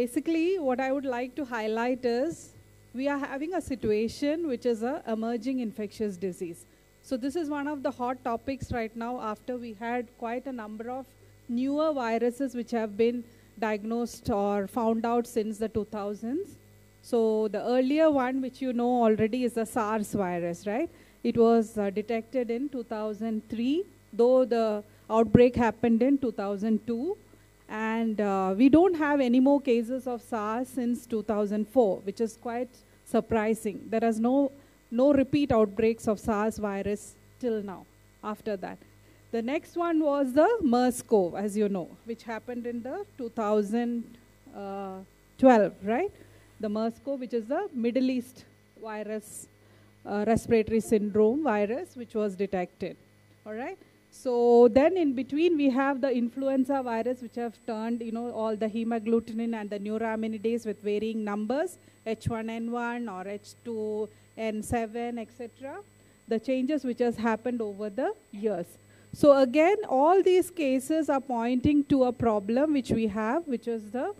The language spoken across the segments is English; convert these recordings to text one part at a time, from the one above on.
basically what I would like to highlight is we are having a situation which is a emerging infectious disease. So this is one of the hot topics right now after we had quite a number of newer viruses which have been diagnosed or found out since the 2000s. So the earlier one which you know already is the SARS virus, right? It was uh, detected in 2003, though the outbreak happened in 2002. And uh, we don't have any more cases of SARS since 2004, which is quite surprising. There is no, no repeat outbreaks of SARS virus till now after that. The next one was the MERS-CoV, as you know, which happened in the 2012, right? The MERS-CoV, which is the Middle East virus, uh, respiratory syndrome virus, which was detected, all right? So then in between we have the influenza virus which have turned, you know, all the hemagglutinin and the neuraminidase with varying numbers, H1N1 or H2N7, etc. The changes which has happened over the years. So again, all these cases are pointing to a problem which we have, which is the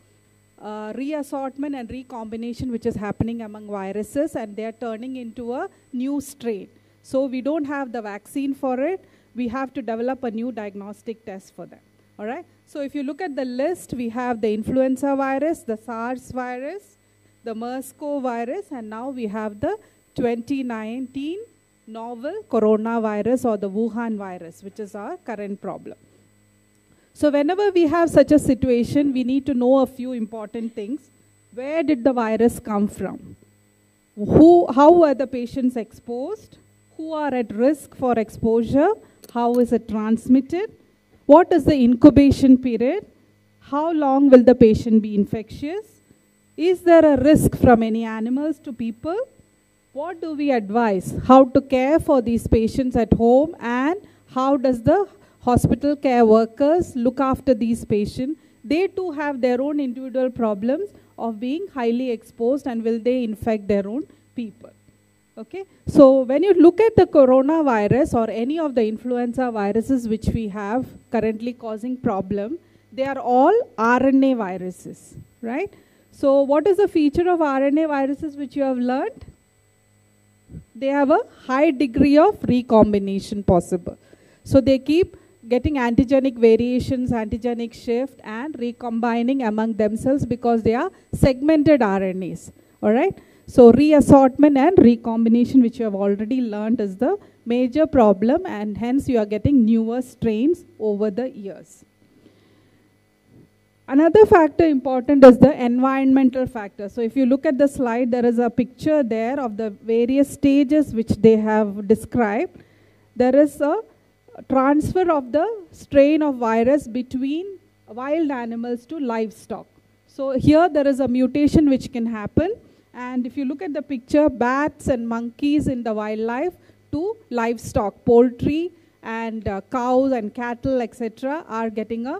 uh, reassortment and recombination which is happening among viruses and they are turning into a new strain. So we don't have the vaccine for it we have to develop a new diagnostic test for them. All right? So if you look at the list, we have the influenza virus, the SARS virus, the MERS-CoV virus, and now we have the 2019 novel coronavirus or the Wuhan virus, which is our current problem. So whenever we have such a situation, we need to know a few important things. Where did the virus come from? Who, how were the patients exposed? Who are at risk for exposure? How is it transmitted? What is the incubation period? How long will the patient be infectious? Is there a risk from any animals to people? What do we advise? How to care for these patients at home and how does the hospital care workers look after these patients? They too have their own individual problems of being highly exposed and will they infect their own people. Okay, so when you look at the coronavirus or any of the influenza viruses which we have currently causing problem, they are all RNA viruses, right? So what is the feature of RNA viruses which you have learned? They have a high degree of recombination possible. So they keep getting antigenic variations, antigenic shift and recombining among themselves because they are segmented RNAs, all right? So reassortment and recombination, which you have already learned is the major problem and hence you are getting newer strains over the years. Another factor important is the environmental factor. So if you look at the slide, there is a picture there of the various stages which they have described. There is a transfer of the strain of virus between wild animals to livestock. So here there is a mutation which can happen and if you look at the picture, bats and monkeys in the wildlife to livestock, poultry and uh, cows and cattle, etc., are getting a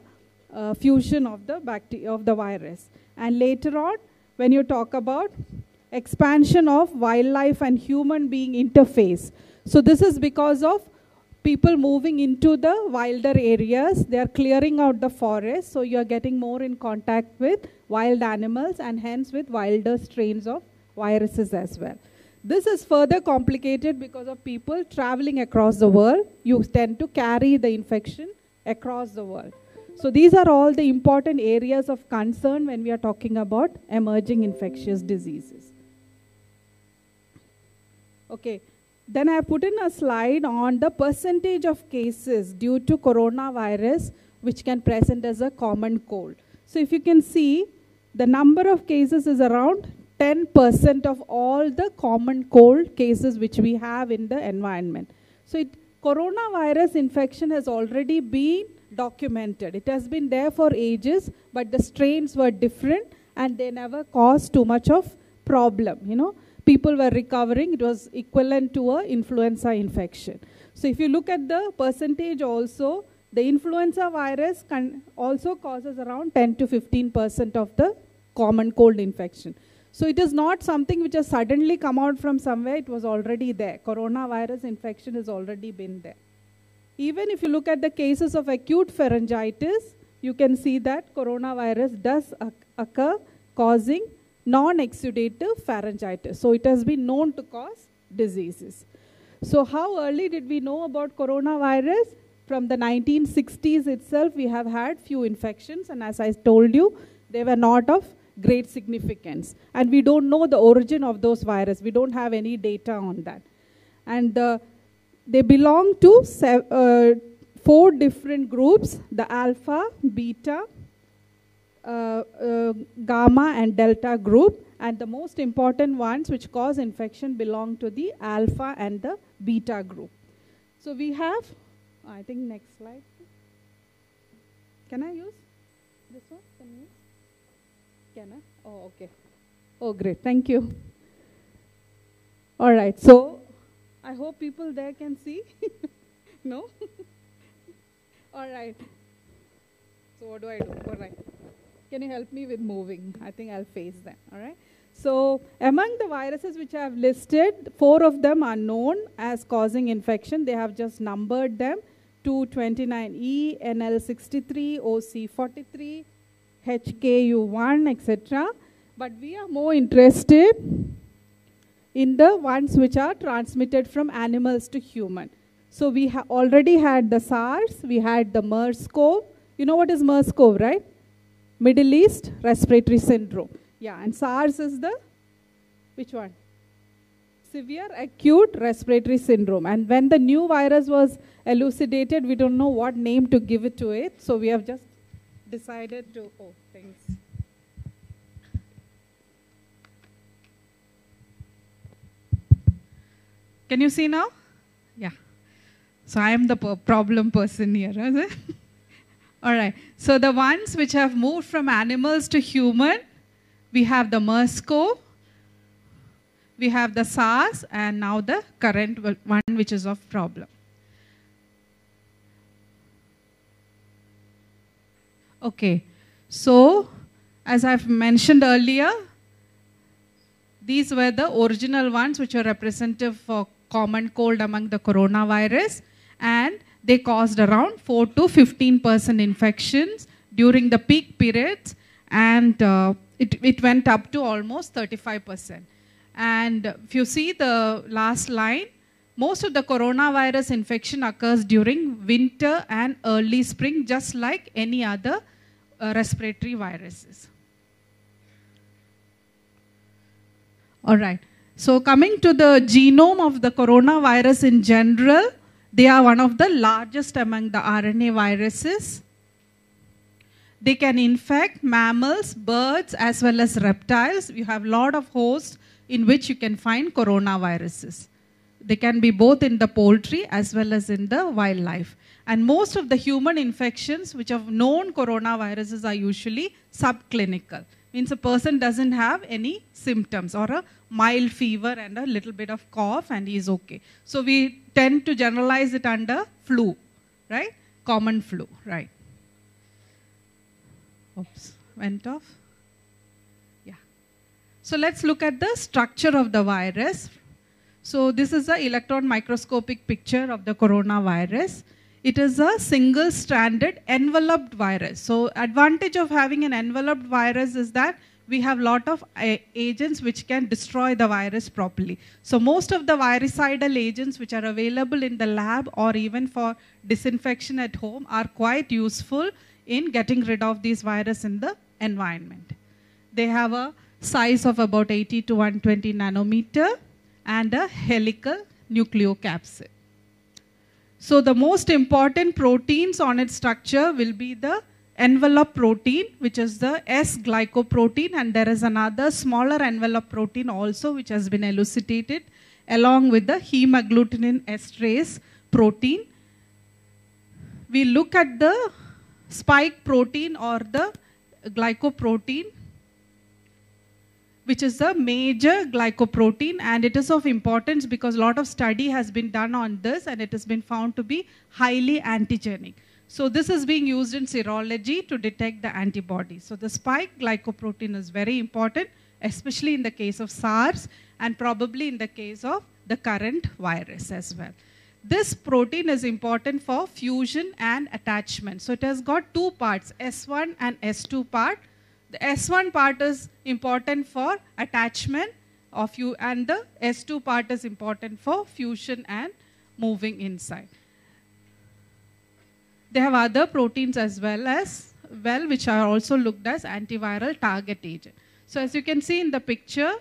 uh, fusion of the bacteria of the virus. And later on, when you talk about expansion of wildlife and human being interface. So this is because of people moving into the wilder areas. They are clearing out the forest. So you are getting more in contact with wild animals and hence with wilder strains of viruses as well. This is further complicated because of people traveling across the world. You tend to carry the infection across the world. So these are all the important areas of concern when we are talking about emerging infectious diseases. Okay, then I put in a slide on the percentage of cases due to coronavirus which can present as a common cold. So if you can see, the number of cases is around 10% of all the common cold cases which we have in the environment. So it, coronavirus infection has already been documented. It has been there for ages, but the strains were different and they never caused too much of problem, you know people were recovering. It was equivalent to a influenza infection. So if you look at the percentage also, the influenza virus can also causes around 10 to 15% of the common cold infection. So it is not something which has suddenly come out from somewhere, it was already there. Coronavirus infection has already been there. Even if you look at the cases of acute pharyngitis, you can see that coronavirus does occur causing non-exudative pharyngitis. So it has been known to cause diseases. So how early did we know about coronavirus? From the 1960s itself, we have had few infections, and as I told you, they were not of great significance. And we don't know the origin of those viruses. We don't have any data on that. And uh, they belong to uh, four different groups, the alpha, beta, Uh, uh, gamma and delta group and the most important ones which cause infection belong to the alpha and the beta group. So we have, I think next slide. Can I use this one? Can, use? Can I? Oh, okay. Oh, great. Thank you. All right. So I hope people there can see. no? All right. So what do I do? All right. Can you help me with moving? I think I'll face them. All right. So among the viruses which I have listed, four of them are known as causing infection. They have just numbered them. 229E, NL63, OC43, HKU1, etc. But we are more interested in the ones which are transmitted from animals to human. So we ha already had the SARS, we had the MERS-CoV. You know what is MERS-CoV, right? Middle East Respiratory Syndrome. Yeah, and SARS is the, which one? Severe acute respiratory syndrome. And when the new virus was elucidated, we don't know what name to give it to it. So we have just decided to, oh, thanks. Can you see now? Yeah. So I am the problem person here. All right. So the ones which have moved from animals to human, we have the MERS-CoV, we have the SARS, and now the current one which is of problem. Okay, so as I've mentioned earlier, these were the original ones which are representative for common cold among the coronavirus and they caused around 4 to 15% infections during the peak periods and uh, it, it went up to almost 35%. And if you see the last line, most of the coronavirus infection occurs during winter and early spring, just like any other uh, respiratory viruses. All right. So coming to the genome of the coronavirus in general, they are one of the largest among the RNA viruses. They can infect mammals, birds, as well as reptiles. You have a lot of hosts in which you can find coronaviruses. They can be both in the poultry as well as in the wildlife. And most of the human infections which have known coronaviruses are usually subclinical. Means a person doesn't have any symptoms or a mild fever and a little bit of cough and he's okay. So we tend to generalize it under flu, right? Common flu, right? Oops, went off. Yeah. So let's look at the structure of the virus. So this is the electron microscopic picture of the coronavirus. It is a single-stranded enveloped virus. So advantage of having an enveloped virus is that we have lot of uh, agents which can destroy the virus properly. So most of the virucidal agents which are available in the lab or even for disinfection at home are quite useful in getting rid of these virus in the environment. They have a size of about 80 to 120 nanometer and a helical nucleocapsid. So the most important proteins on its structure will be the envelope protein, which is the S-glycoprotein, and there is another smaller envelope protein also, which has been elucidated, along with the hemagglutinin esterase protein. We look at the spike protein or the glycoprotein, which is the major glycoprotein, and it is of importance because a lot of study has been done on this, and it has been found to be highly antigenic. So this is being used in serology to detect the antibodies. So the spike glycoprotein is very important, especially in the case of SARS and probably in the case of the current virus as well. This protein is important for fusion and attachment. So it has got two parts, S1 and S2 part. The S1 part is important for attachment of you and the S2 part is important for fusion and moving inside. They have other proteins as well as well which are also looked as antiviral target agent. So as you can see in the picture,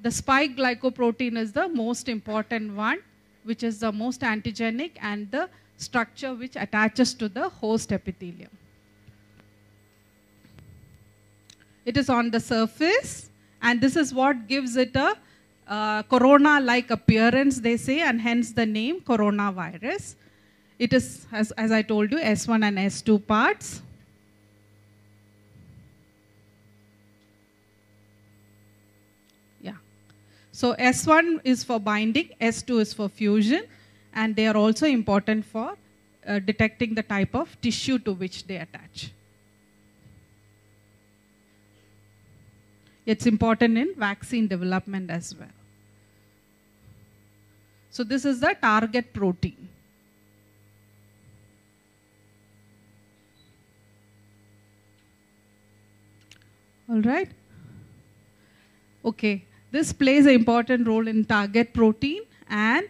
the spike glycoprotein is the most important one which is the most antigenic and the structure which attaches to the host epithelium. It is on the surface and this is what gives it a uh, corona-like appearance, they say, and hence the name coronavirus. It is, as, as I told you, S1 and S2 parts. Yeah. So S1 is for binding, S2 is for fusion, and they are also important for uh, detecting the type of tissue to which they attach. It's important in vaccine development as well. So this is the target protein. All right. Okay. This plays an important role in target protein and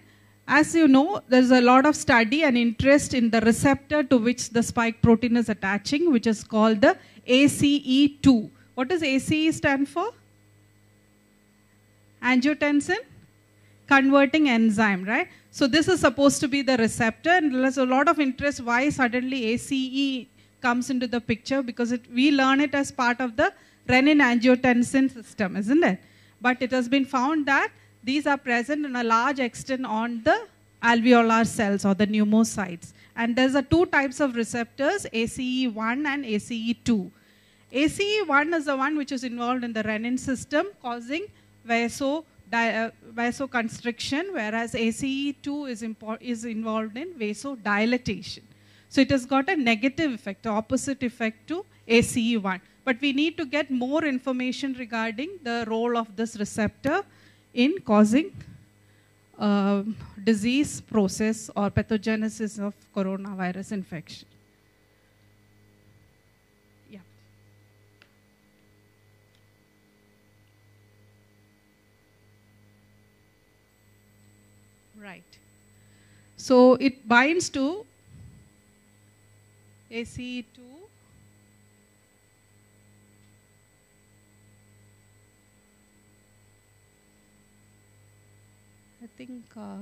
as you know, there's a lot of study and interest in the receptor to which the spike protein is attaching, which is called the ACE2. What does ACE stand for? Angiotensin converting enzyme, right? So this is supposed to be the receptor and there's a lot of interest why suddenly ACE comes into the picture because it, we learn it as part of the renin-angiotensin system, isn't it? But it has been found that these are present in a large extent on the alveolar cells or the pneumocytes. And there's a two types of receptors, ACE1 and ACE2. ACE1 is the one which is involved in the renin system causing vaso, uh, vasoconstriction, whereas ACE2 is, is involved in vasodilatation. So it has got a negative effect, opposite effect to ACE1. But we need to get more information regarding the role of this receptor in causing uh, disease process or pathogenesis of coronavirus infection. Yeah. Right. So it binds to ACE2 I think uh,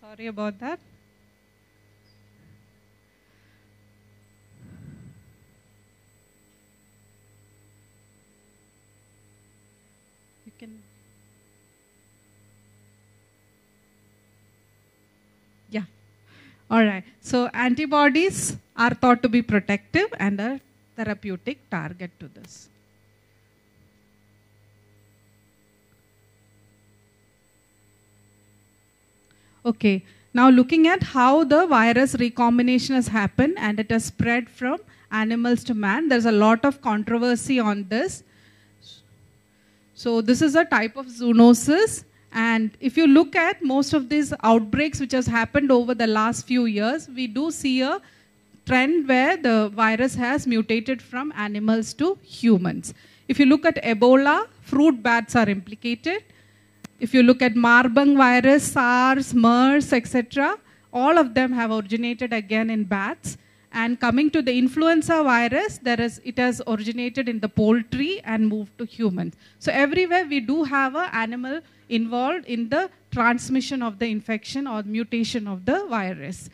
sorry about that. You can Yeah. All right. So antibodies are thought to be protective and are therapeutic target to this. Okay, now looking at how the virus recombination has happened and it has spread from animals to man. There's a lot of controversy on this. So this is a type of zoonosis and if you look at most of these outbreaks which has happened over the last few years, we do see a trend where the virus has mutated from animals to humans. If you look at Ebola, fruit bats are implicated. If you look at Marburg virus, SARS, MERS, etc., all of them have originated again in bats. And coming to the influenza virus, there is, it has originated in the poultry and moved to humans. So everywhere we do have an animal involved in the transmission of the infection or mutation of the virus.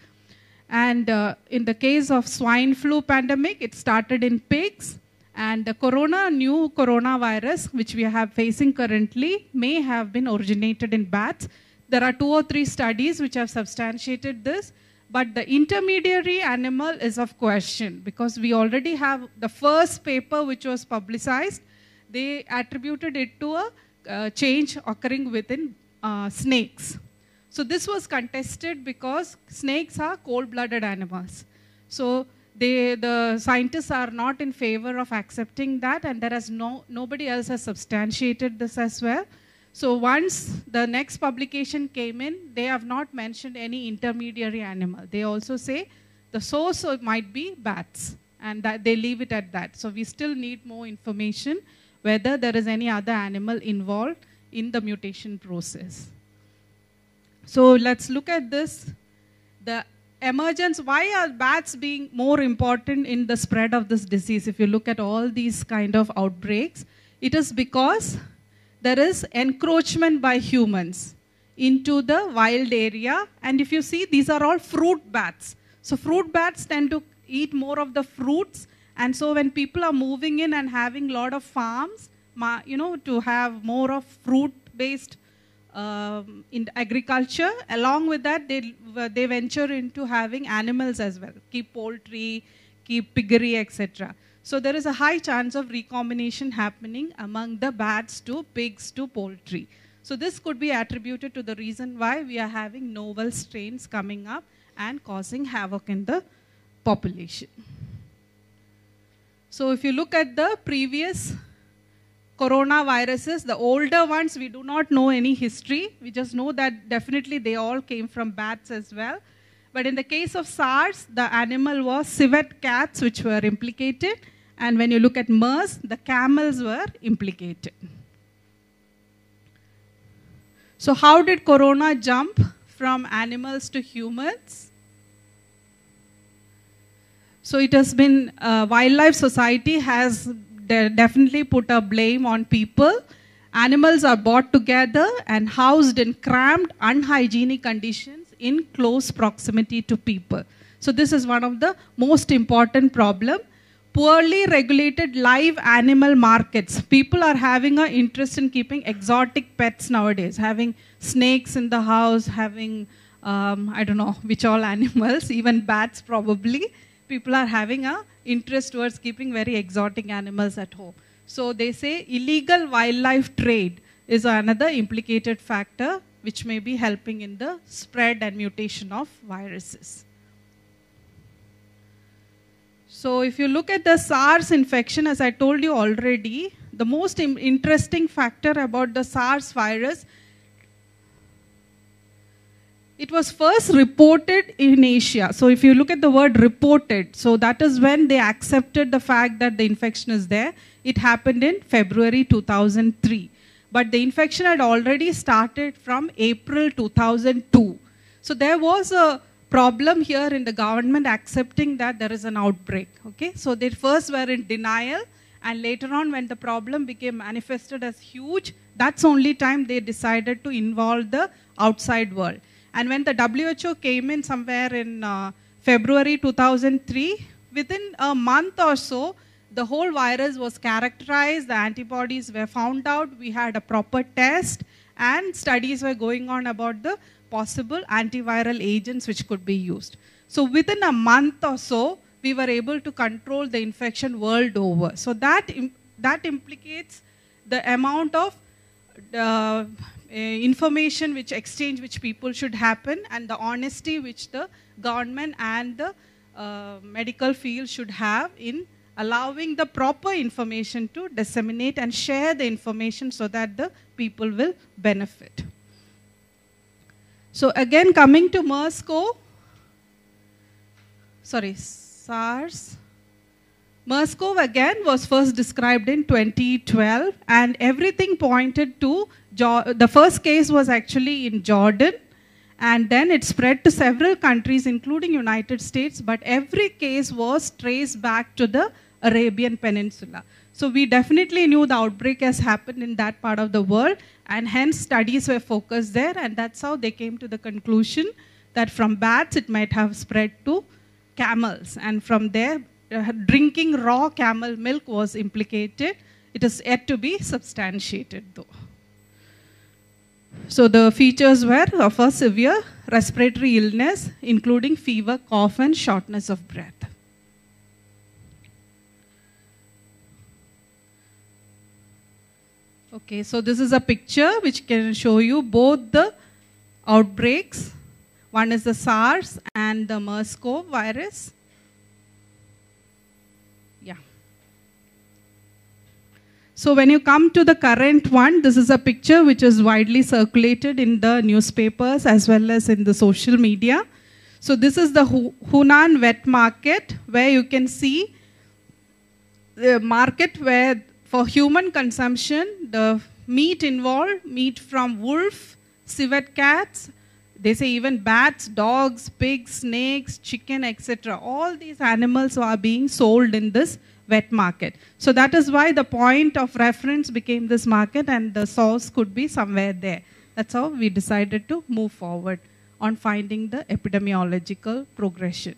And uh, in the case of swine flu pandemic, it started in pigs. And the corona, new coronavirus, which we are facing currently, may have been originated in bats. There are two or three studies which have substantiated this. But the intermediary animal is of question because we already have the first paper which was publicized. They attributed it to a uh, change occurring within uh, snakes. So this was contested because snakes are cold-blooded animals. So they, the scientists are not in favor of accepting that and there has no, nobody else has substantiated this as well. So once the next publication came in, they have not mentioned any intermediary animal. They also say the source might be bats, and that they leave it at that. So we still need more information whether there is any other animal involved in the mutation process. So let's look at this. The emergence, why are bats being more important in the spread of this disease? If you look at all these kind of outbreaks, it is because there is encroachment by humans into the wild area. And if you see, these are all fruit bats. So fruit bats tend to eat more of the fruits. And so when people are moving in and having a lot of farms, you know, to have more of fruit-based um, in agriculture. Along with that, they, they venture into having animals as well, keep poultry, keep piggery, etc. So there is a high chance of recombination happening among the bats to pigs to poultry. So this could be attributed to the reason why we are having novel strains coming up and causing havoc in the population. So if you look at the previous coronaviruses, the older ones, we do not know any history. We just know that definitely they all came from bats as well. But in the case of SARS, the animal was civet cats which were implicated. And when you look at MERS, the camels were implicated. So how did corona jump from animals to humans? So it has been, uh, Wildlife Society has definitely put a blame on people. Animals are brought together and housed in cramped, unhygienic conditions in close proximity to people. So this is one of the most important problem. Poorly regulated live animal markets. People are having an interest in keeping exotic pets nowadays, having snakes in the house, having, um, I don't know which all animals, even bats probably. People are having a interest towards keeping very exotic animals at home. So they say illegal wildlife trade is another implicated factor which may be helping in the spread and mutation of viruses. So if you look at the SARS infection, as I told you already, the most interesting factor about the SARS virus it was first reported in Asia. So if you look at the word reported, so that is when they accepted the fact that the infection is there. It happened in February 2003. But the infection had already started from April 2002. So there was a problem here in the government accepting that there is an outbreak. Okay, so they first were in denial, and later on, when the problem became manifested as huge, that's only time they decided to involve the outside world. And when the WHO came in somewhere in uh, February 2003, within a month or so, the whole virus was characterized, the antibodies were found out, we had a proper test, and studies were going on about the possible antiviral agents which could be used. So within a month or so, we were able to control the infection world over. So that, that implicates the amount of uh, information which exchange which people should happen and the honesty which the government and the uh, medical field should have in allowing the proper information to disseminate and share the information so that the people will benefit. So again coming to MERS-CoV, sorry, SARS, MERS-CoV again was first described in 2012 and everything pointed to, the first case was actually in Jordan and then it spread to several countries including United States but every case was traced back to the Arabian Peninsula. So we definitely knew the outbreak has happened in that part of the world and hence studies were focused there and that's how they came to the conclusion that from bats it might have spread to camels and from there Uh, drinking raw camel milk was implicated. It is yet to be substantiated though. So the features were of a severe respiratory illness, including fever, cough, and shortness of breath. Okay, so this is a picture which can show you both the outbreaks. One is the SARS and the MERS-CoV virus. So when you come to the current one, this is a picture which is widely circulated in the newspapers as well as in the social media. So this is the Hunan wet market where you can see the market where for human consumption, the meat involved, meat from wolf, civet cats, they say even bats, dogs, pigs, snakes, chicken, etc. All these animals are being sold in this wet market. So that is why the point of reference became this market and the source could be somewhere there. That's how we decided to move forward on finding the epidemiological progression.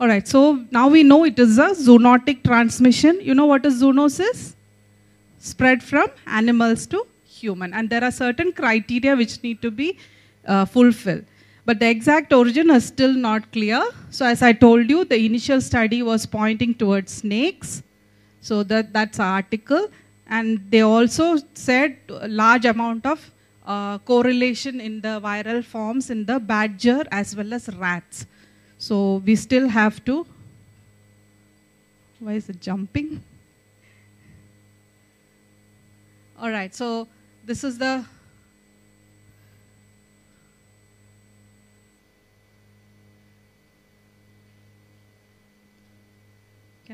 All right, so now we know it is a zoonotic transmission. You know what is zoonosis? spread from animals to human. And there are certain criteria which need to be uh, fulfilled. But the exact origin is still not clear. So as I told you, the initial study was pointing towards snakes. So that, that's an article. And they also said a large amount of uh, correlation in the viral forms in the badger as well as rats. So we still have to, why is it jumping? All right, so this is the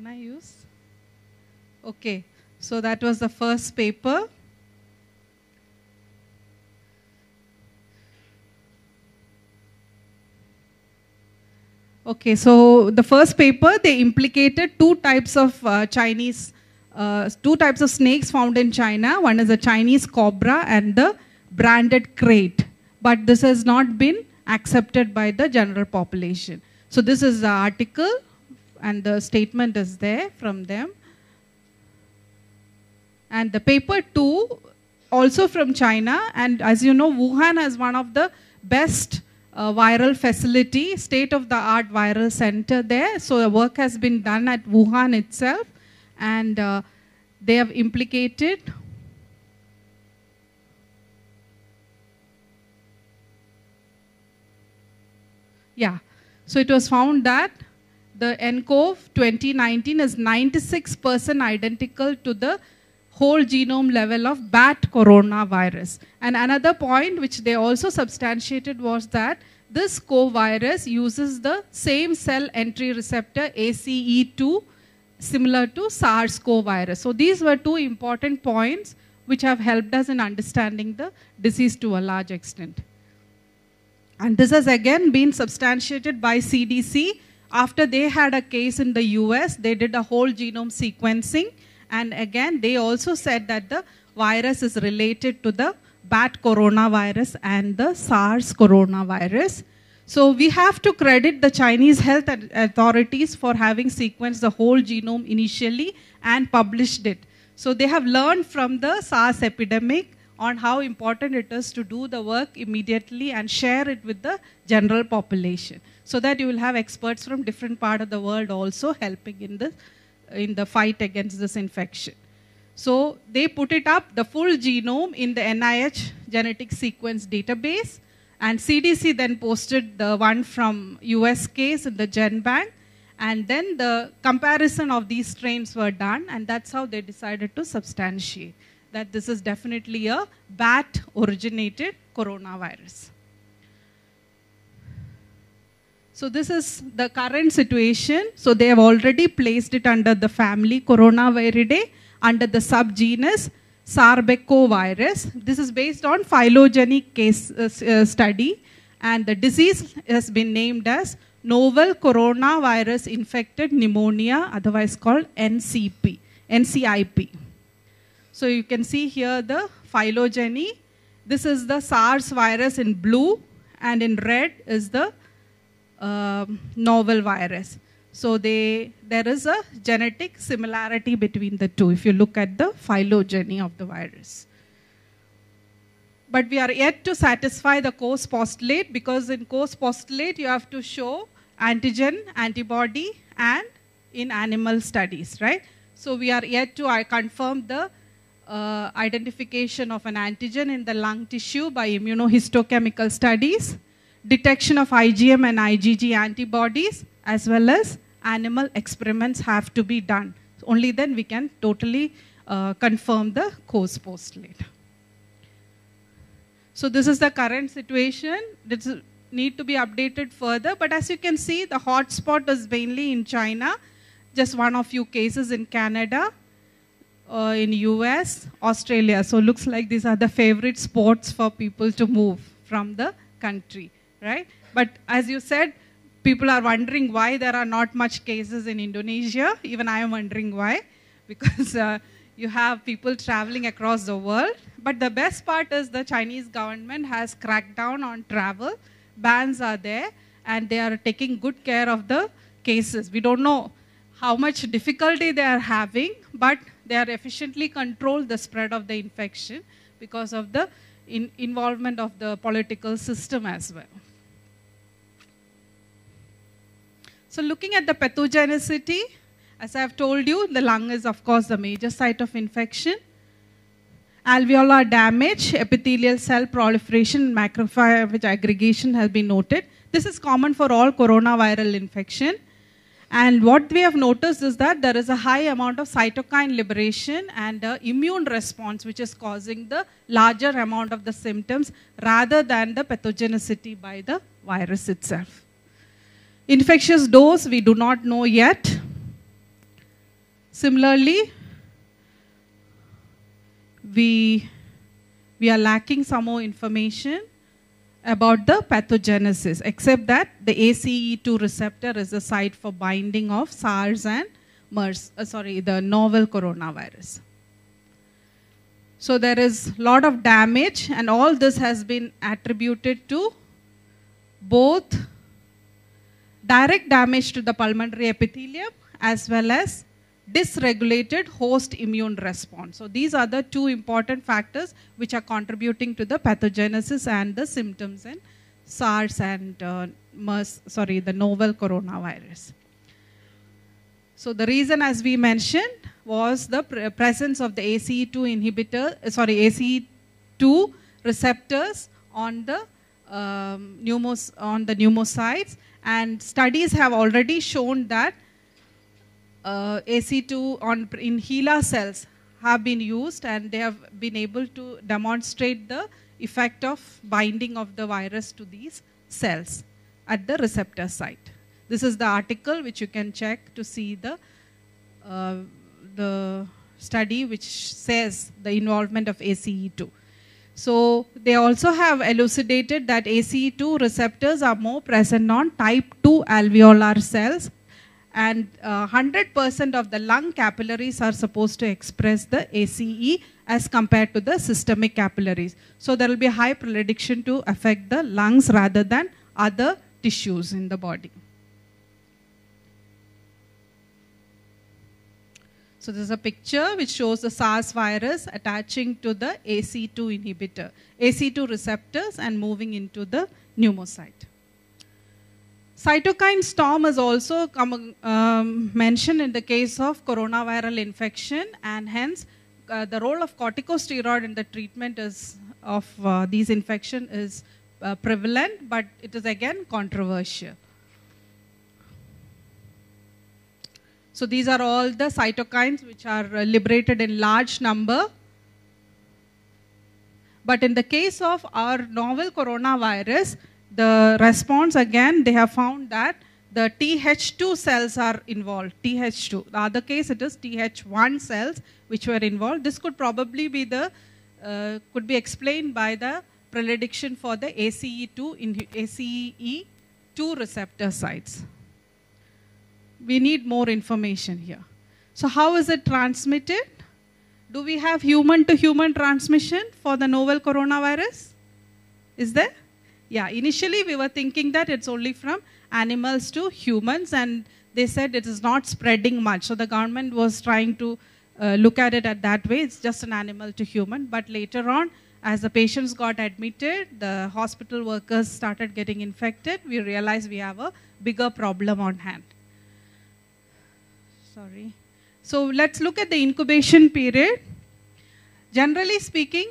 Can I use? Okay, so that was the first paper. Okay, so the first paper, they implicated two types of uh, Chinese uh, two types of snakes found in China. One is a Chinese cobra and the branded krait. But this has not been accepted by the general population. So this is the article and the statement is there from them. And the paper two, also from China, and as you know, Wuhan has one of the best uh, viral facility, state-of-the-art viral center there. So the work has been done at Wuhan itself and uh, they have implicated yeah so it was found that the ncov 2019 is 96% identical to the whole genome level of bat coronavirus and another point which they also substantiated was that this co-virus uses the same cell entry receptor ACE2 similar to SARS-CoV virus. So these were two important points which have helped us in understanding the disease to a large extent. And this has again been substantiated by CDC. After they had a case in the US, they did a whole genome sequencing. And again, they also said that the virus is related to the bat coronavirus and the SARS coronavirus. So we have to credit the Chinese health authorities for having sequenced the whole genome initially and published it. So they have learned from the SARS epidemic on how important it is to do the work immediately and share it with the general population so that you will have experts from different part of the world also helping in the, in the fight against this infection. So they put it up, the full genome in the NIH genetic sequence database and CDC then posted the one from US case in the GenBank. And then the comparison of these strains were done, and that's how they decided to substantiate that this is definitely a bat originated coronavirus. So this is the current situation. So they have already placed it under the family Coronaviridae under the subgenus sarbecovirus. This is based on phylogeny case uh, uh, study and the disease has been named as novel coronavirus infected pneumonia otherwise called NCP, NCIP. So you can see here the phylogeny. This is the SARS virus in blue and in red is the uh, novel virus. So they, there is a genetic similarity between the two if you look at the phylogeny of the virus. But we are yet to satisfy the Coase postulate because in Coase postulate you have to show antigen, antibody and in animal studies, right? So we are yet to I confirm the uh, identification of an antigen in the lung tissue by immunohistochemical studies, detection of IgM and IgG antibodies, as well as animal experiments have to be done. Only then we can totally uh, confirm the cause postulate. So this is the current situation. This need to be updated further. But as you can see, the hotspot is mainly in China. Just one of few cases in Canada, uh, in US, Australia. So looks like these are the favorite spots for people to move from the country, right? But as you said, people are wondering why there are not much cases in Indonesia. Even I am wondering why, because uh, you have people traveling across the world. But the best part is the Chinese government has cracked down on travel. Bans are there, and they are taking good care of the cases. We don't know how much difficulty they are having, but they are efficiently control the spread of the infection because of the in involvement of the political system as well. So looking at the pathogenicity, as I've told you, the lung is of course the major site of infection. Alveolar damage, epithelial cell proliferation, macrophage aggregation has been noted. This is common for all coronaviral infection. And what we have noticed is that there is a high amount of cytokine liberation and immune response which is causing the larger amount of the symptoms rather than the pathogenicity by the virus itself. Infectious dose we do not know yet. Similarly, we, we are lacking some more information about the pathogenesis, except that the ACE2 receptor is the site for binding of SARS and MERS, uh, sorry, the novel coronavirus. So there is a lot of damage and all this has been attributed to both direct damage to the pulmonary epithelium as well as dysregulated host immune response. So these are the two important factors which are contributing to the pathogenesis and the symptoms in SARS and uh, MERS, sorry, the novel coronavirus. So the reason as we mentioned was the pre presence of the ACE2 inhibitor, uh, sorry, ACE2 receptors on the um, pneumos, on the pneumocytes and studies have already shown that uh, AC2 on, in HeLa cells have been used and they have been able to demonstrate the effect of binding of the virus to these cells at the receptor site. This is the article which you can check to see the, uh, the study which says the involvement of ACE2. So they also have elucidated that ACE2 receptors are more present on type 2 alveolar cells and 100% uh, of the lung capillaries are supposed to express the ACE as compared to the systemic capillaries. So there will be high predilection to affect the lungs rather than other tissues in the body. So this is a picture which shows the SARS virus attaching to the ACE2 inhibitor, ACE2 receptors and moving into the pneumocyte. Cytokine storm is also come, um, mentioned in the case of coronaviral infection and hence uh, the role of corticosteroid in the treatment is of uh, these infection is uh, prevalent but it is again controversial. So these are all the cytokines which are uh, liberated in large number. But in the case of our novel coronavirus, the response again, they have found that the TH2 cells are involved, TH2. The other case it is TH1 cells which were involved. This could probably be the, uh, could be explained by the predilection for the ACE2, in ACE2 receptor sites. We need more information here. So how is it transmitted? Do we have human to human transmission for the novel coronavirus? Is there? Yeah, initially we were thinking that it's only from animals to humans and they said it is not spreading much. So the government was trying to uh, look at it at that way. It's just an animal to human. But later on, as the patients got admitted, the hospital workers started getting infected. We realized we have a bigger problem on hand. Sorry. So let's look at the incubation period. Generally speaking,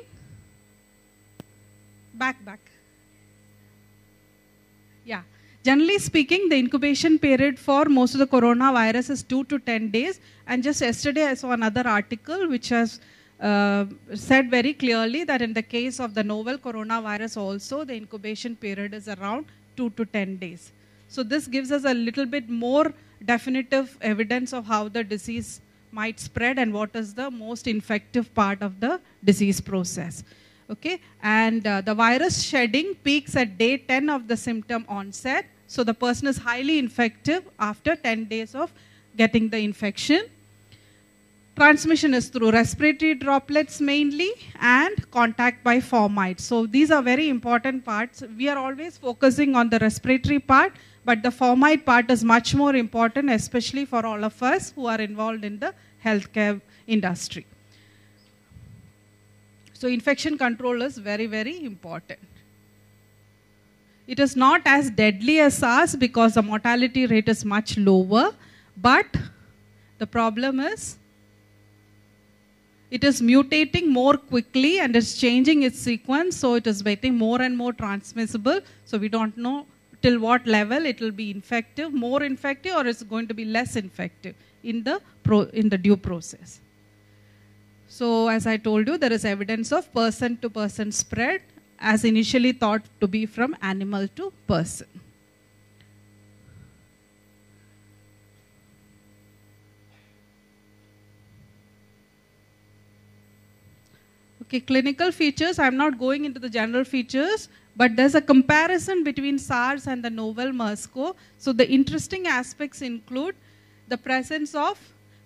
back, back. Yeah. Generally speaking, the incubation period for most of the coronavirus is 2 to 10 days. And just yesterday I saw another article which has uh, said very clearly that in the case of the novel coronavirus also, the incubation period is around 2 to 10 days. So this gives us a little bit more definitive evidence of how the disease might spread and what is the most infective part of the disease process. Okay, and uh, the virus shedding peaks at day 10 of the symptom onset. So the person is highly infective after 10 days of getting the infection. Transmission is through respiratory droplets mainly and contact by fomites. So these are very important parts. We are always focusing on the respiratory part, but the fomite part is much more important, especially for all of us who are involved in the healthcare industry. So infection control is very, very important. It is not as deadly as SARS because the mortality rate is much lower, but the problem is it is mutating more quickly and it's changing its sequence, so it is getting more and more transmissible. So we don't know till what level it will be infective, more infective, or it's going to be less infective in the, pro, in the due process. So as I told you, there is evidence of person to person spread as initially thought to be from animal to person. Okay, clinical features, I'm not going into the general features, but there's a comparison between SARS and the novel MERS-CoV. So the interesting aspects include the presence of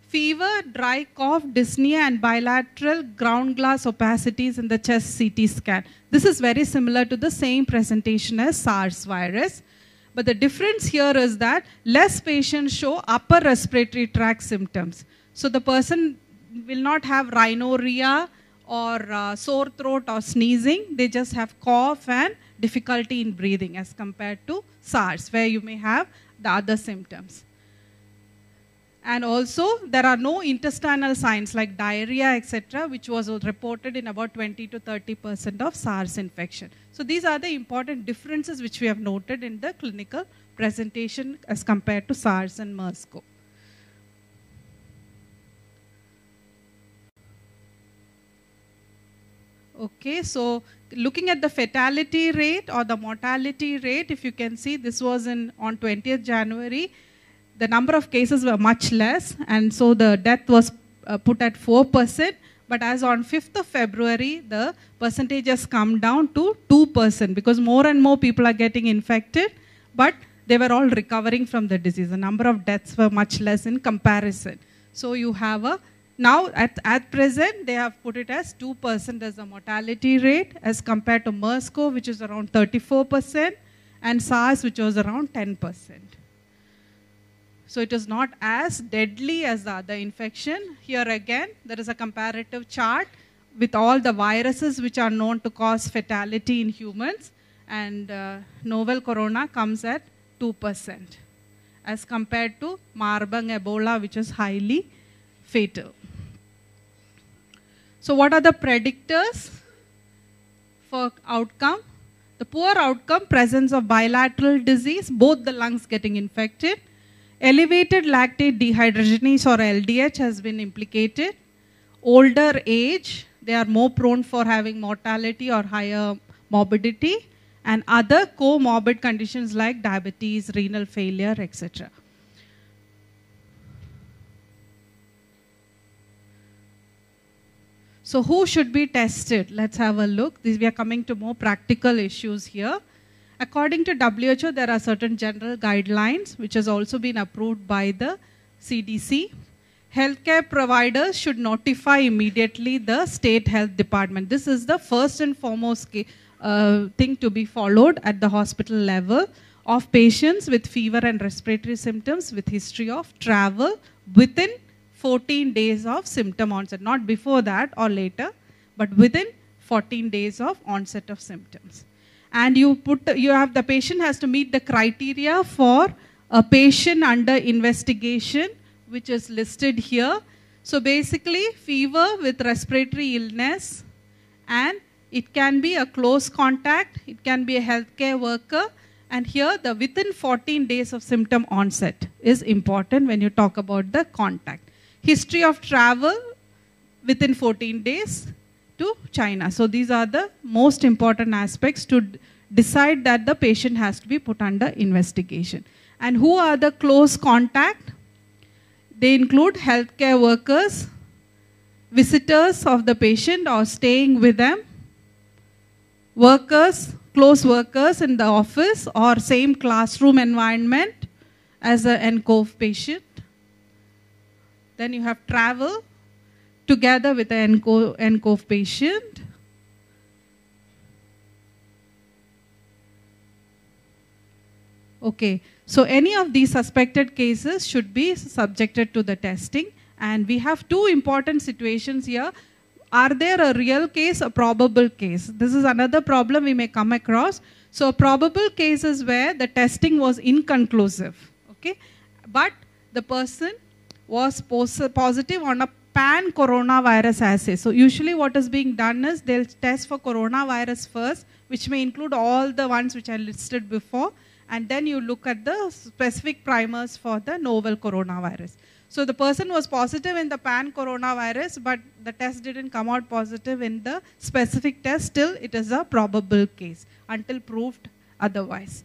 fever, dry cough, dyspnea, and bilateral ground glass opacities in the chest CT scan. This is very similar to the same presentation as SARS virus. But the difference here is that less patients show upper respiratory tract symptoms. So the person will not have rhinorrhea or uh, sore throat or sneezing. They just have cough and difficulty in breathing as compared to SARS, where you may have the other symptoms. And also, there are no intestinal signs like diarrhea, etc., which was reported in about 20 to 30 percent of SARS infection. So these are the important differences which we have noted in the clinical presentation as compared to SARS and MERS-CoV. Okay, so looking at the fatality rate or the mortality rate, if you can see, this was in on 20th January the number of cases were much less, and so the death was uh, put at 4%. But as on 5th of February, the percentage has come down to 2% because more and more people are getting infected, but they were all recovering from the disease. The number of deaths were much less in comparison. So you have a, now at, at present, they have put it as 2% as the mortality rate as compared to MERS-CoV, which is around 34%, and SARS, which was around 10%. So it is not as deadly as the other infection. Here again, there is a comparative chart with all the viruses which are known to cause fatality in humans. And uh, novel corona comes at 2% as compared to Marburg Ebola, which is highly fatal. So what are the predictors for outcome? The poor outcome, presence of bilateral disease, both the lungs getting infected, Elevated lactate dehydrogenase or LDH has been implicated. Older age, they are more prone for having mortality or higher morbidity and other comorbid conditions like diabetes, renal failure, etc. So who should be tested? Let's have a look. This, we are coming to more practical issues here. According to WHO, there are certain general guidelines which has also been approved by the CDC. Healthcare providers should notify immediately the state health department. This is the first and foremost uh, thing to be followed at the hospital level of patients with fever and respiratory symptoms with history of travel within 14 days of symptom onset, not before that or later, but within 14 days of onset of symptoms. And you put you have the patient has to meet the criteria for a patient under investigation which is listed here. So basically fever with respiratory illness and it can be a close contact it can be a healthcare worker. And here, the within 14 days of symptom onset is important when you talk about the contact. History of travel within 14 days to China. So these are the most important aspects to decide that the patient has to be put under investigation. And who are the close contact? They include healthcare workers, visitors of the patient or staying with them, workers, close workers in the office or same classroom environment as an NCOV patient. Then you have travel together with the NCOV patient. Okay, so any of these suspected cases should be subjected to the testing. And we have two important situations here. Are there a real case, a probable case? This is another problem we may come across. So probable cases where the testing was inconclusive, okay? But the person was positive on a pan coronavirus assay. So usually what is being done is they'll test for coronavirus first, which may include all the ones which I listed before, and then you look at the specific primers for the novel coronavirus. So the person was positive in the pan coronavirus, but the test didn't come out positive in the specific test. Still, it is a probable case until proved otherwise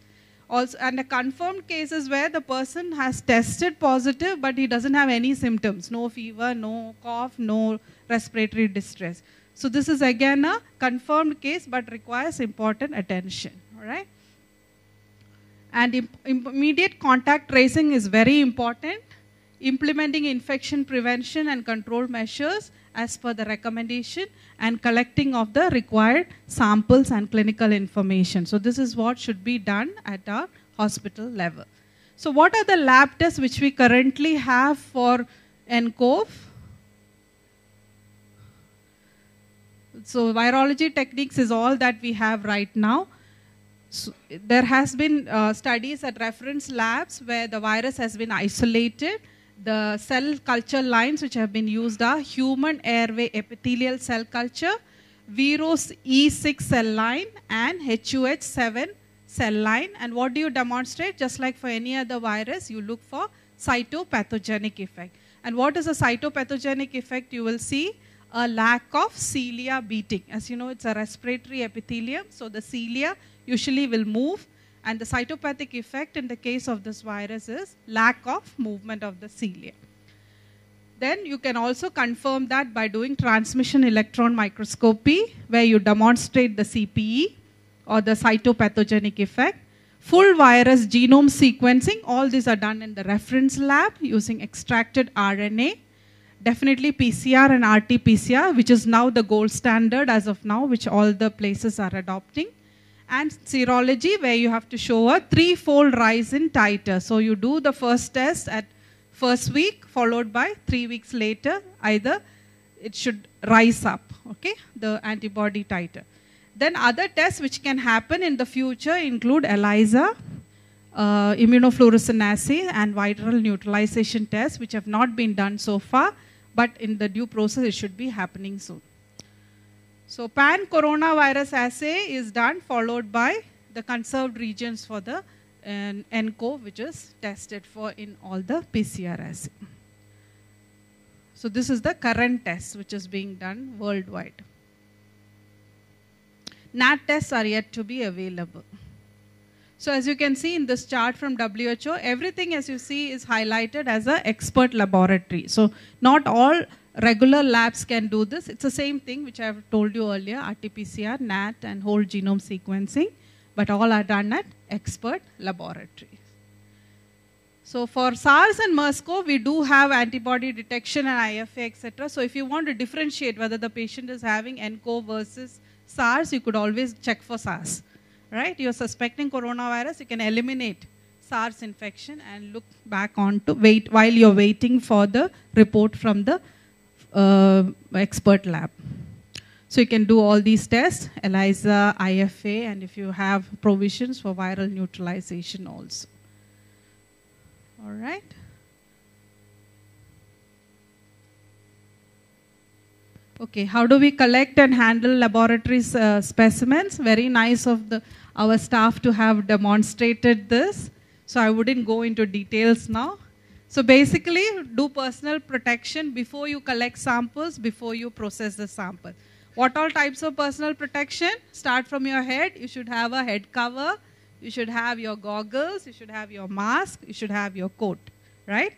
also and a confirmed cases where the person has tested positive but he doesn't have any symptoms. No fever no cough no respiratory distress. So this is again a confirmed case but requires important attention. All right? And immediate contact tracing is very important. Implementing infection prevention and control measures as per the recommendation and collecting of the required samples and clinical information. So this is what should be done at our hospital level. So what are the lab tests which we currently have for NCOV? So virology techniques is all that we have right now. So there has been uh, studies at reference labs where the virus has been isolated the cell culture lines which have been used are human airway epithelial cell culture, Veros E6 cell line and HUH7 cell line. And what do you demonstrate? Just like for any other virus, you look for cytopathogenic effect. And what is a cytopathogenic effect? You will see a lack of cilia beating. As you know, it's a respiratory epithelium, so the cilia usually will move and the cytopathic effect in the case of this virus is lack of movement of the cilia. Then you can also confirm that by doing transmission electron microscopy where you demonstrate the CPE or the cytopathogenic effect. Full virus genome sequencing, all these are done in the reference lab using extracted RNA. Definitely PCR and RT-PCR, which is now the gold standard as of now, which all the places are adopting and serology where you have to show a three-fold rise in titer. So you do the first test at first week followed by three weeks later either it should rise up, okay, the antibody titer. Then other tests which can happen in the future include ELISA, uh, immunofluorescence assay and viral neutralization tests which have not been done so far but in the due process it should be happening soon. So pan coronavirus assay is done followed by the conserved regions for the uh, which is tested for in all the PCR assay. So this is the current test which is being done worldwide. NAT tests are yet to be available. So as you can see in this chart from WHO, everything as you see is highlighted as an expert laboratory. So not all regular labs can do this. It's the same thing which I have told you earlier, RT-PCR, NAT and whole genome sequencing, but all are done at expert laboratories. So for SARS and MERS-CoV, we do have antibody detection and IFA, etc. So if you want to differentiate whether the patient is having NCOV versus SARS, you could always check for SARS, right? You're suspecting coronavirus, you can eliminate SARS infection and look back on to wait while you're waiting for the report from the expert lab. So you can do all these tests, ELISA, IFA, and if you have provisions for viral neutralization also. All right. Okay, how do we collect and handle laboratory uh, specimens? Very nice of the, our staff to have demonstrated this. So I wouldn't go into details now. So basically, do personal protection before you collect samples, before you process the sample. What all types of personal protection? Start from your head. You should have a head cover. You should have your goggles. You should have your mask. You should have your coat, right?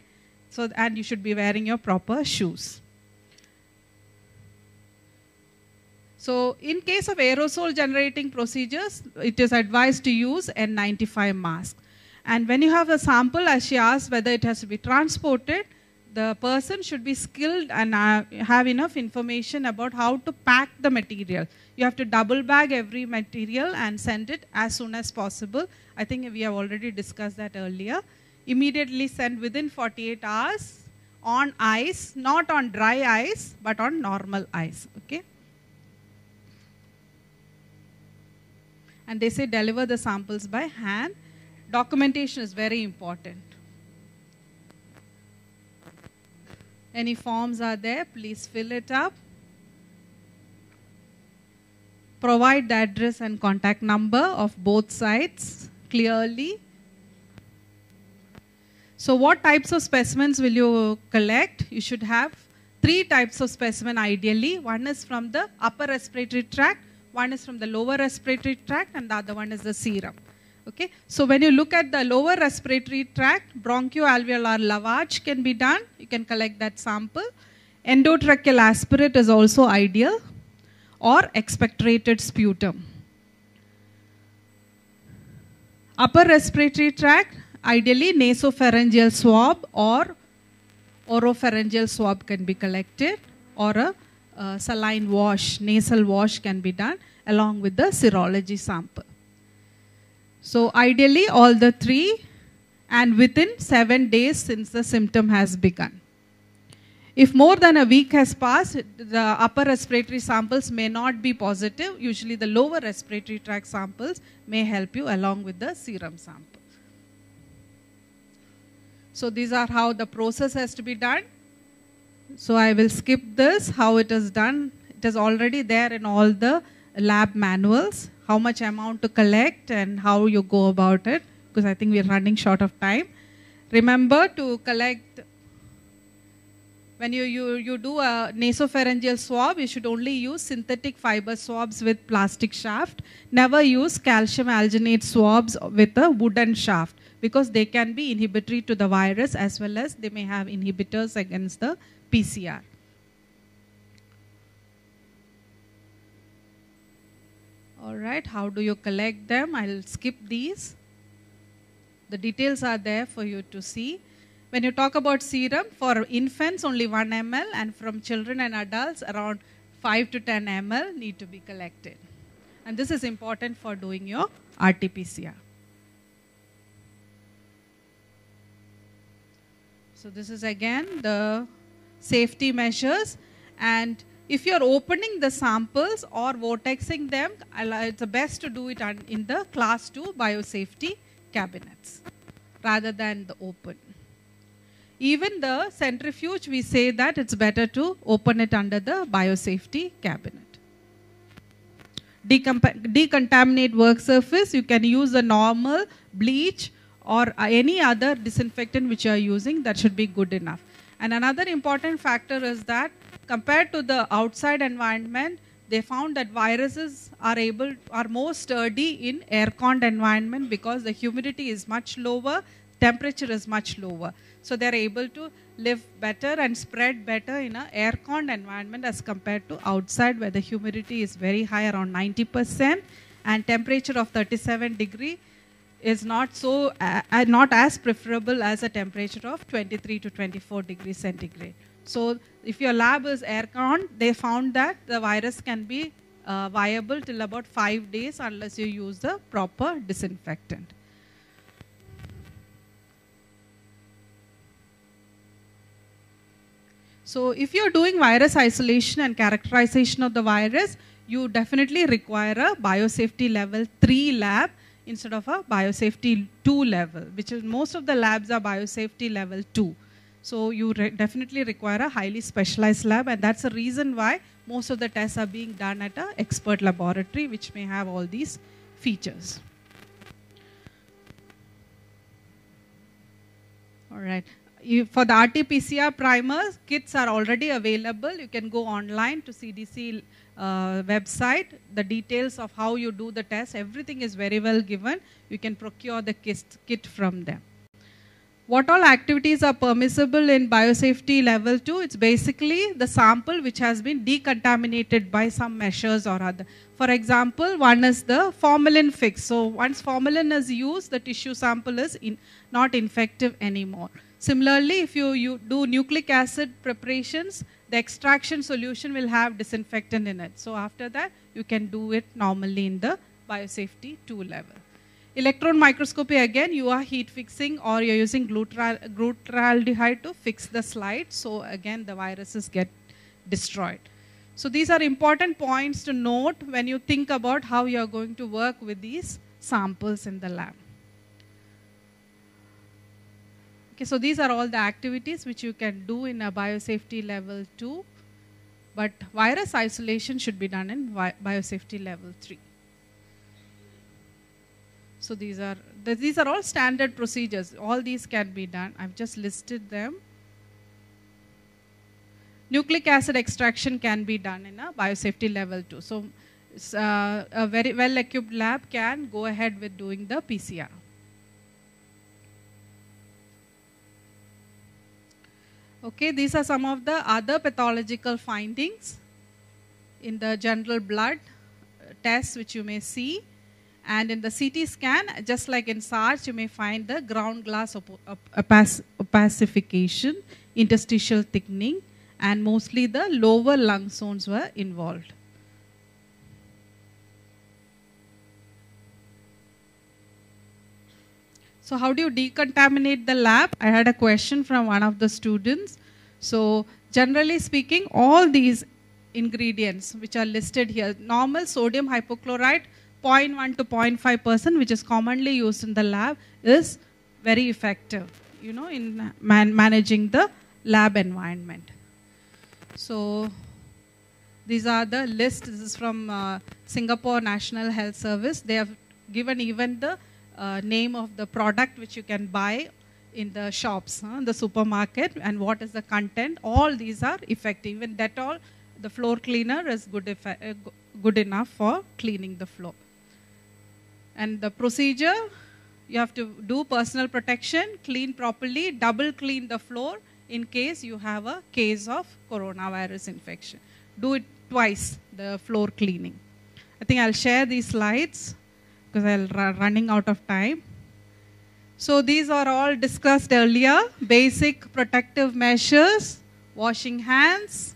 So, and you should be wearing your proper shoes. So in case of aerosol generating procedures, it is advised to use N95 mask. And when you have a sample, as she asked whether it has to be transported, the person should be skilled and uh, have enough information about how to pack the material. You have to double bag every material and send it as soon as possible. I think we have already discussed that earlier. Immediately send within 48 hours on ice, not on dry ice, but on normal ice. Okay. and they say deliver the samples by hand. Documentation is very important. Any forms are there, please fill it up. Provide the address and contact number of both sides clearly. So what types of specimens will you collect? You should have three types of specimen ideally. One is from the upper respiratory tract, one is from the lower respiratory tract and the other one is the serum. Okay, so when you look at the lower respiratory tract, bronchoalveolar lavage can be done. You can collect that sample. Endotracheal aspirate is also ideal or expectorated sputum. Upper respiratory tract, ideally nasopharyngeal swab or oropharyngeal swab can be collected or a uh, saline wash, nasal wash can be done along with the serology sample. So ideally all the three and within seven days since the symptom has begun. If more than a week has passed, the upper respiratory samples may not be positive. Usually the lower respiratory tract samples may help you along with the serum sample. So these are how the process has to be done. So I will skip this, how it is done. It is already there in all the lab manuals, how much amount to collect and how you go about it, because I think we are running short of time. Remember to collect, when you, you, you do a nasopharyngeal swab, you should only use synthetic fiber swabs with plastic shaft. Never use calcium alginate swabs with a wooden shaft because they can be inhibitory to the virus as well as they may have inhibitors against the PCR. All right, how do you collect them? I'll skip these. The details are there for you to see. When you talk about serum, for infants only 1 ml and from children and adults around 5 to 10 ml need to be collected. And this is important for doing your RT-PCR. So this is again the safety measures and if you're opening the samples or vortexing them, uh, it's best to do it in the class 2 biosafety cabinets rather than the open. Even the centrifuge, we say that it's better to open it under the biosafety cabinet. decontaminate work surface, you can use the normal bleach or uh, any other disinfectant which you are using, that should be good enough. And another important factor is that compared to the outside environment, they found that viruses are able are more sturdy in air-conned environment because the humidity is much lower, temperature is much lower. So they're able to live better and spread better in an air-conned environment as compared to outside where the humidity is very high around 90% and temperature of 37 degree is not so uh, uh, not as preferable as a temperature of 23 to 24 degrees centigrade. So if your lab is air-con, they found that the virus can be uh, viable till about five days unless you use the proper disinfectant. So if you're doing virus isolation and characterization of the virus, you definitely require a biosafety level 3 lab instead of a biosafety 2 level, which is most of the labs are biosafety level 2. So you re definitely require a highly specialized lab and that's the reason why most of the tests are being done at an expert laboratory which may have all these features. All right. You, for the RT-PCR primers, kits are already available. You can go online to CDC uh, website. The details of how you do the test, everything is very well given. You can procure the kit, kit from them. What all activities are permissible in biosafety level 2? It's basically the sample which has been decontaminated by some measures or other. For example, one is the formalin fix. So once formalin is used, the tissue sample is in, not infective anymore. Similarly, if you, you do nucleic acid preparations, the extraction solution will have disinfectant in it. So after that, you can do it normally in the biosafety 2 level. Electron microscopy, again, you are heat fixing or you're using glutaraldehyde to fix the slide. So again, the viruses get destroyed. So these are important points to note when you think about how you're going to work with these samples in the lab. Okay, so these are all the activities which you can do in a biosafety level 2. But virus isolation should be done in biosafety level 3. So these are these are all standard procedures. All these can be done. I've just listed them. Nucleic acid extraction can be done in a biosafety level 2. So uh, a very well equipped lab can go ahead with doing the PCR. Okay, these are some of the other pathological findings in the general blood tests which you may see. And in the CT scan, just like in SARS, you may find the ground glass op opac opacification, interstitial thickening, and mostly the lower lung zones were involved. So how do you decontaminate the lab? I had a question from one of the students. So generally speaking, all these ingredients which are listed here, normal sodium hypochlorite, 0.1 to 0.5 percent, which is commonly used in the lab, is very effective, you know, in man managing the lab environment. So these are the list. This is from uh, Singapore National Health Service. They have given even the uh, name of the product which you can buy in the shops, huh, the supermarket, and what is the content. All these are effective. Even Dettol, the floor cleaner, is good, uh, good enough for cleaning the floor. And the procedure, you have to do personal protection, clean properly, double clean the floor in case you have a case of coronavirus infection. Do it twice, the floor cleaning. I think I'll share these slides because I'm running out of time. So these are all discussed earlier. Basic protective measures, washing hands,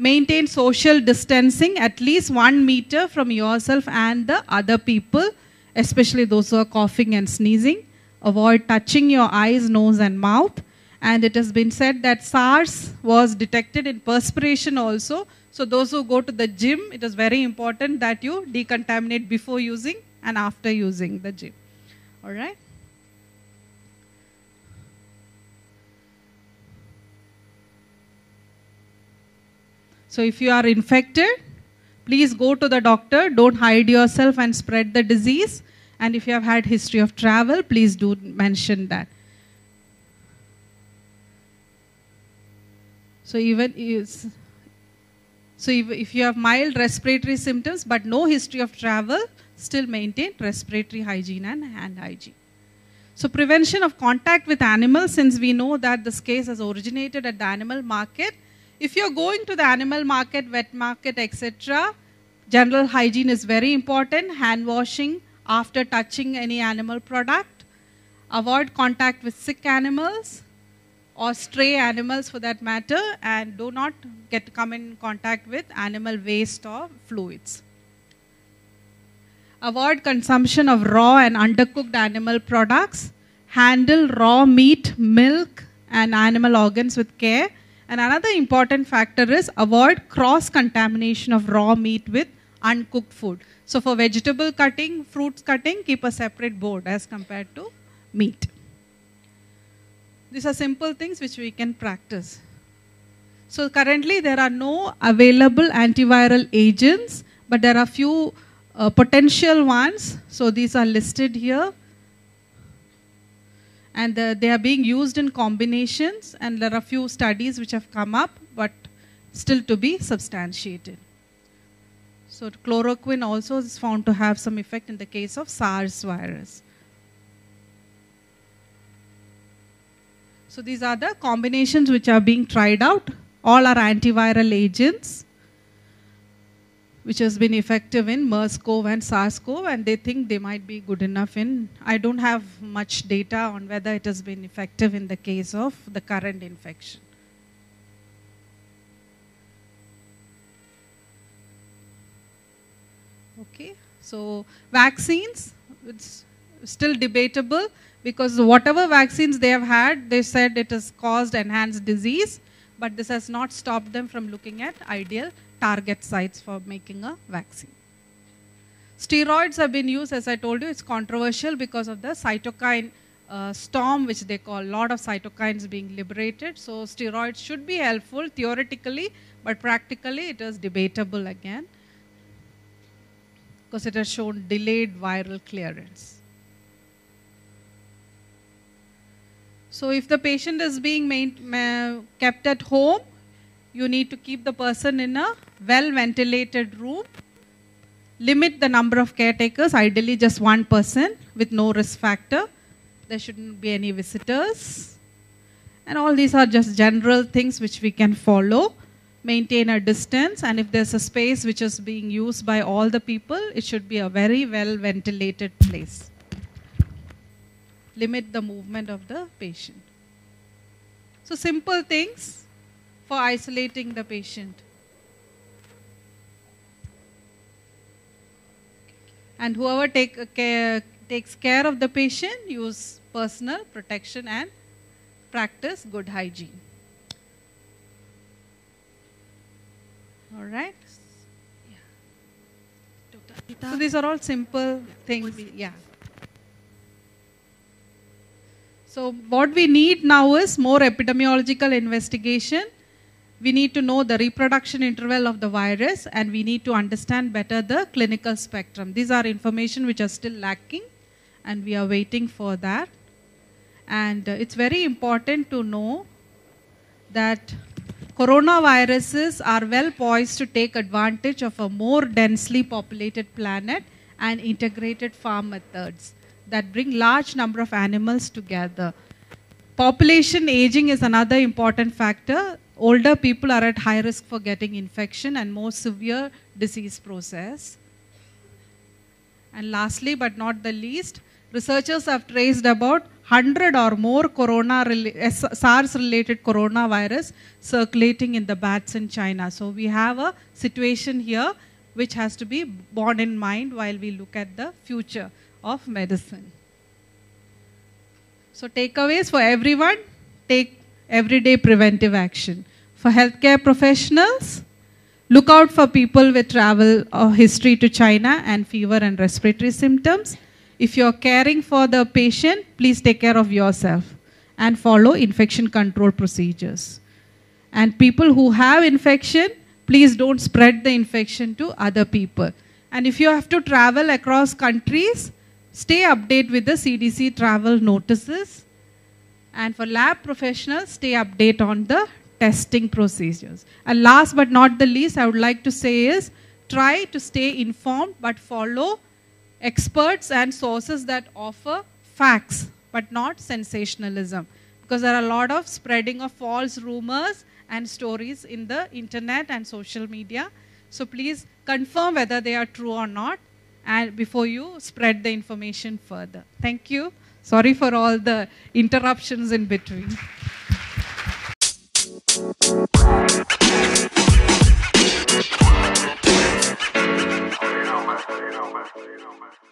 maintain social distancing at least one meter from yourself and the other people, especially those who are coughing and sneezing. Avoid touching your eyes, nose, and mouth. And it has been said that SARS was detected in perspiration also. So those who go to the gym, it is very important that you decontaminate before using and after using the gym. All right? So if you are infected, please go to the doctor. Don't hide yourself and spread the disease. And if you have had history of travel, please do mention that. So even is so if, if you have mild respiratory symptoms but no history of travel, still maintain respiratory hygiene and hand hygiene. So prevention of contact with animals, since we know that this case has originated at the animal market, if you're going to the animal market, wet market, etc., general hygiene is very important. Hand washing after touching any animal product. Avoid contact with sick animals or stray animals for that matter and do not get come in contact with animal waste or fluids. Avoid consumption of raw and undercooked animal products. Handle raw meat, milk and animal organs with care and another important factor is avoid cross-contamination of raw meat with uncooked food. So for vegetable cutting, fruits cutting, keep a separate board as compared to meat. These are simple things which we can practice. So currently there are no available antiviral agents, but there are few uh, potential ones. So these are listed here. And uh, they are being used in combinations, and there are a few studies which have come up, but still to be substantiated. So chloroquine also is found to have some effect in the case of SARS virus. So these are the combinations which are being tried out. All are antiviral agents which has been effective in MERS-CoV and SARS-CoV and they think they might be good enough in, I don't have much data on whether it has been effective in the case of the current infection. Okay, so vaccines, it's still debatable because whatever vaccines they have had, they said it has caused enhanced disease, but this has not stopped them from looking at ideal target sites for making a vaccine. Steroids have been used, as I told you, it's controversial because of the cytokine uh, storm, which they call a lot of cytokines being liberated. So steroids should be helpful theoretically, but practically it is debatable again because it has shown delayed viral clearance. So if the patient is being kept at home, you need to keep the person in a well ventilated room. Limit the number of caretakers, ideally just one person with no risk factor. There shouldn't be any visitors. And all these are just general things which we can follow maintain a distance and if there's a space which is being used by all the people, it should be a very well ventilated place. Limit the movement of the patient. So simple things for isolating the patient. And whoever take care, takes care of the patient, use personal protection and practice good hygiene. All right. Yeah. So these are all simple things. Yeah. So what we need now is more epidemiological investigation. We need to know the reproduction interval of the virus and we need to understand better the clinical spectrum. These are information which are still lacking and we are waiting for that. And uh, it's very important to know that coronaviruses are well poised to take advantage of a more densely populated planet and integrated farm methods that bring large number of animals together. Population aging is another important factor. Older people are at high risk for getting infection and more severe disease process. And lastly, but not the least, researchers have traced about 100 or more corona eh, SARS related coronavirus circulating in the bats in China. So we have a situation here which has to be borne in mind while we look at the future of medicine. So takeaways for everyone, take everyday preventive action. For healthcare professionals, look out for people with travel or history to China and fever and respiratory symptoms. If you're caring for the patient, please take care of yourself and follow infection control procedures. And people who have infection, please don't spread the infection to other people. And if you have to travel across countries, stay updated with the CDC travel notices. And for lab professionals, stay updated on the testing procedures. And last but not the least, I would like to say is try to stay informed but follow experts and sources that offer facts but not sensationalism because there are a lot of spreading of false rumors and stories in the internet and social media. So please confirm whether they are true or not and before you spread the information further. Thank you. Sorry for all the interruptions in between. You know, man. You